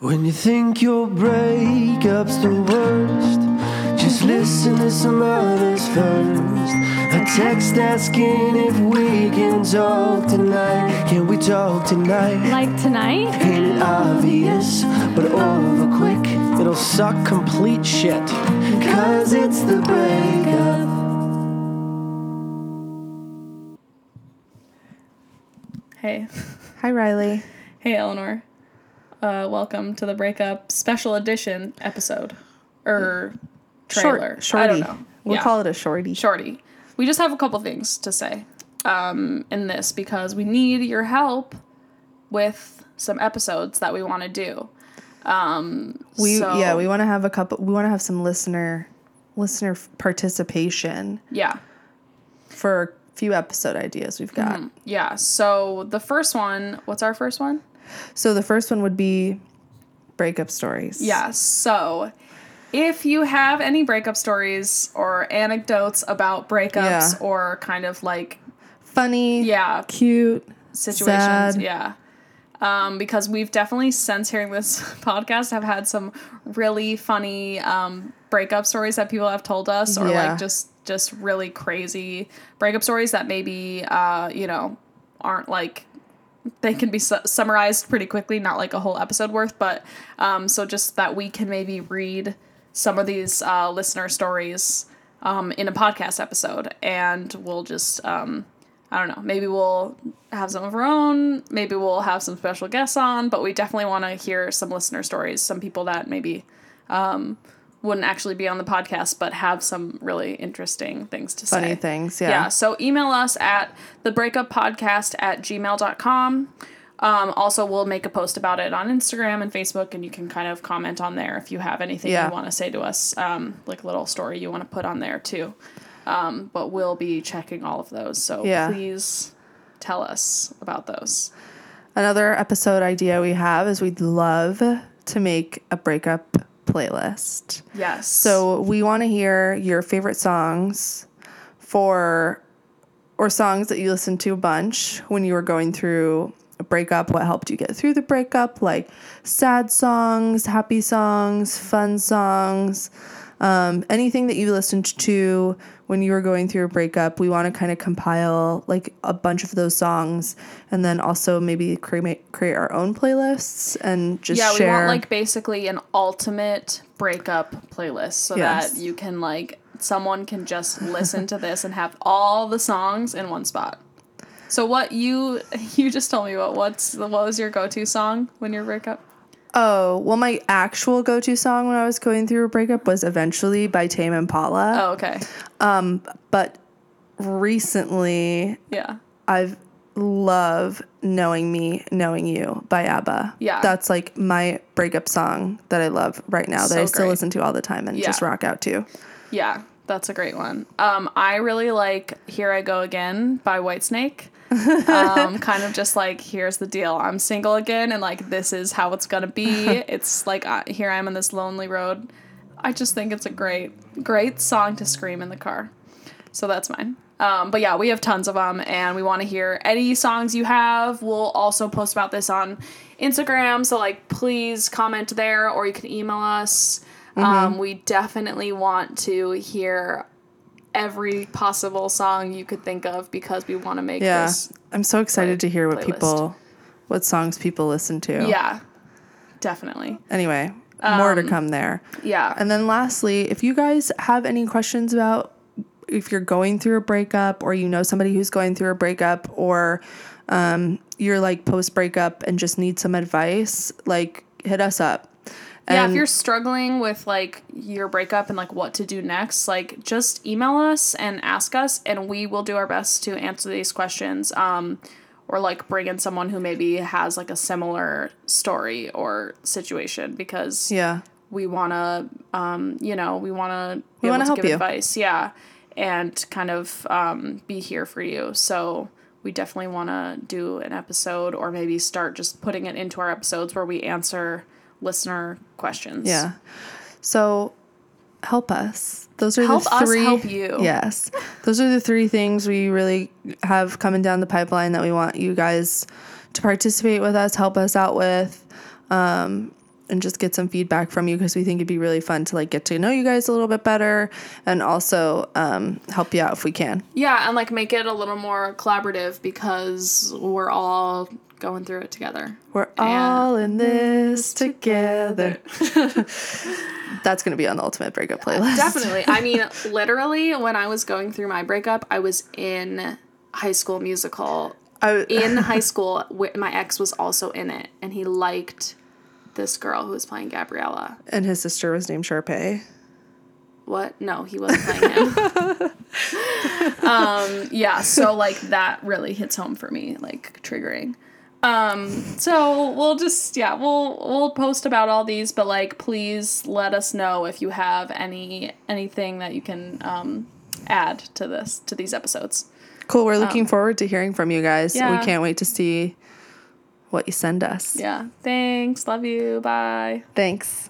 When you think your breakup's the worst, just listen to some others first. A text asking if we can talk tonight. Can we talk tonight? Like tonight? Ain't it obvious, but over quick? It'll suck complete shit. Cause it's the breakup. Hey. Hi, Riley. Hey, Eleanor. Uh, welcome to the breakup special edition episode. Or trailer. Short, I don't know. We'll Yeah. call it a shorty. Shorty. We just have a couple things to say um, in this because we need your help with some episodes that we want to do. Um, We so- yeah, we want to have a couple. We want to have some listener listener participation Yeah. for few episode ideas we've got. Yeah. So the first one, what's our first one? So the first one would be breakup stories. Yeah. So if you have any breakup stories or anecdotes about breakups Yeah. or kind of like, funny. yeah, cute. situations. sad. Yeah. Um, because we've definitely, since hearing this podcast, have had some really funny um, breakup stories that people have told us, or Yeah. like just just really crazy breakup stories that maybe uh, you know aren't like they can be su- summarized pretty quickly, not like a whole episode worth, but um, so just that we can maybe read some of these uh, listener stories um, in a podcast episode, and we'll just um, I don't know, maybe we'll have some of our own, maybe we'll have some special guests on, but we definitely want to hear some listener stories, some people that maybe um, wouldn't actually be on the podcast, but have some really interesting things to say. Funny things. Yeah. Yeah. So email us at thebreakuppodcast at gmail.com. Um, also, we'll make a post about it on Instagram and Facebook, and you can kind of comment on there if you have anything Yeah. you want to say to us, um, like a little story you want to put on there too. Um, but we'll be checking all of those. So Yeah. please tell us about those. Another episode idea we have is we'd love to make a breakup playlist. Yes. So we want to hear your favorite songs for or songs that you listened to a bunch when you were going through a breakup, what helped you get through the breakup, like sad songs, happy songs, fun songs, um, anything that you listened to when you were going through a breakup. We want to kind of compile like a bunch of those songs and then also maybe create create our own playlists and just yeah, share. we want like basically an ultimate breakup playlist so Yes. that you can like someone can just listen to this and have all the songs in one spot. So what you you just told me about what's what was your go to song when you break up? Oh, well, my actual go to song when I was going through a breakup was Eventually by Tame Impala. Oh, okay. Um, but recently, Yeah. I've love Knowing Me, Knowing You by ABBA. Yeah. That's like my breakup song that I love right now that I still great. listen to all the time and just rock out to. Yeah, that's a great one. Um, I really like "Here I Go Again" by Whitesnake. um, kind of just like here's the deal: I'm single again, and like this is how it's gonna be. it's like uh, here I am on this lonely road. I just think it's a great, great song to scream in the car. So that's mine. Um, but yeah, we have tons of them, and we want to hear any songs you have. We'll also post about this on Instagram, so like please comment there, or you can email us. Um, we definitely want to hear every possible song you could think of because we want to make Yeah. this. I'm so excited to hear what playlist. people, what songs people listen to. Yeah, definitely. Anyway, more Um, to come there. Yeah. And then lastly, if you guys have any questions about if you're going through a breakup or you know somebody who's going through a breakup or um, you're like post breakup and just need some advice, like hit us up. Yeah, if you're struggling with like your breakup and like what to do next, like just email us and ask us, and we will do our best to answer these questions. Um, or like bring in someone who maybe has like a similar story or situation because yeah, we want to, um, you know, we want to We able wanna to give you. advice, yeah, and kind of um, be here for you. So we definitely want to do an episode, or maybe start just putting it into our episodes where we answer listener questions. yeah. So help us. Those are Help the us three. help you. Yes, those are the three things we really have coming down the pipeline that we want you guys to participate with us, help us out with. Um, and just get some feedback from you because we think it'd be really fun to like get to know you guys a little bit better and also um, help you out if we can. Yeah, and like make it a little more collaborative because we're all going through it together. We're all in this together. That's gonna be on the ultimate breakup playlist. Definitely. I mean, literally, when I was going through my breakup, I was in High School Musical. I, In high school, my ex was also in it, and he liked this girl who was playing Gabriella. and his sister was named Sharpay. What? No, he wasn't playing him. um, yeah, so like that really hits home for me, like triggering. Um, so we'll just yeah, we'll we'll post about all these, but like please let us know if you have any anything that you can um add to this to these episodes. Cool. We're looking forward to hearing from you guys. yeah. We can't wait to see what you send us. Yeah. Thanks. Love you. Bye. Thanks.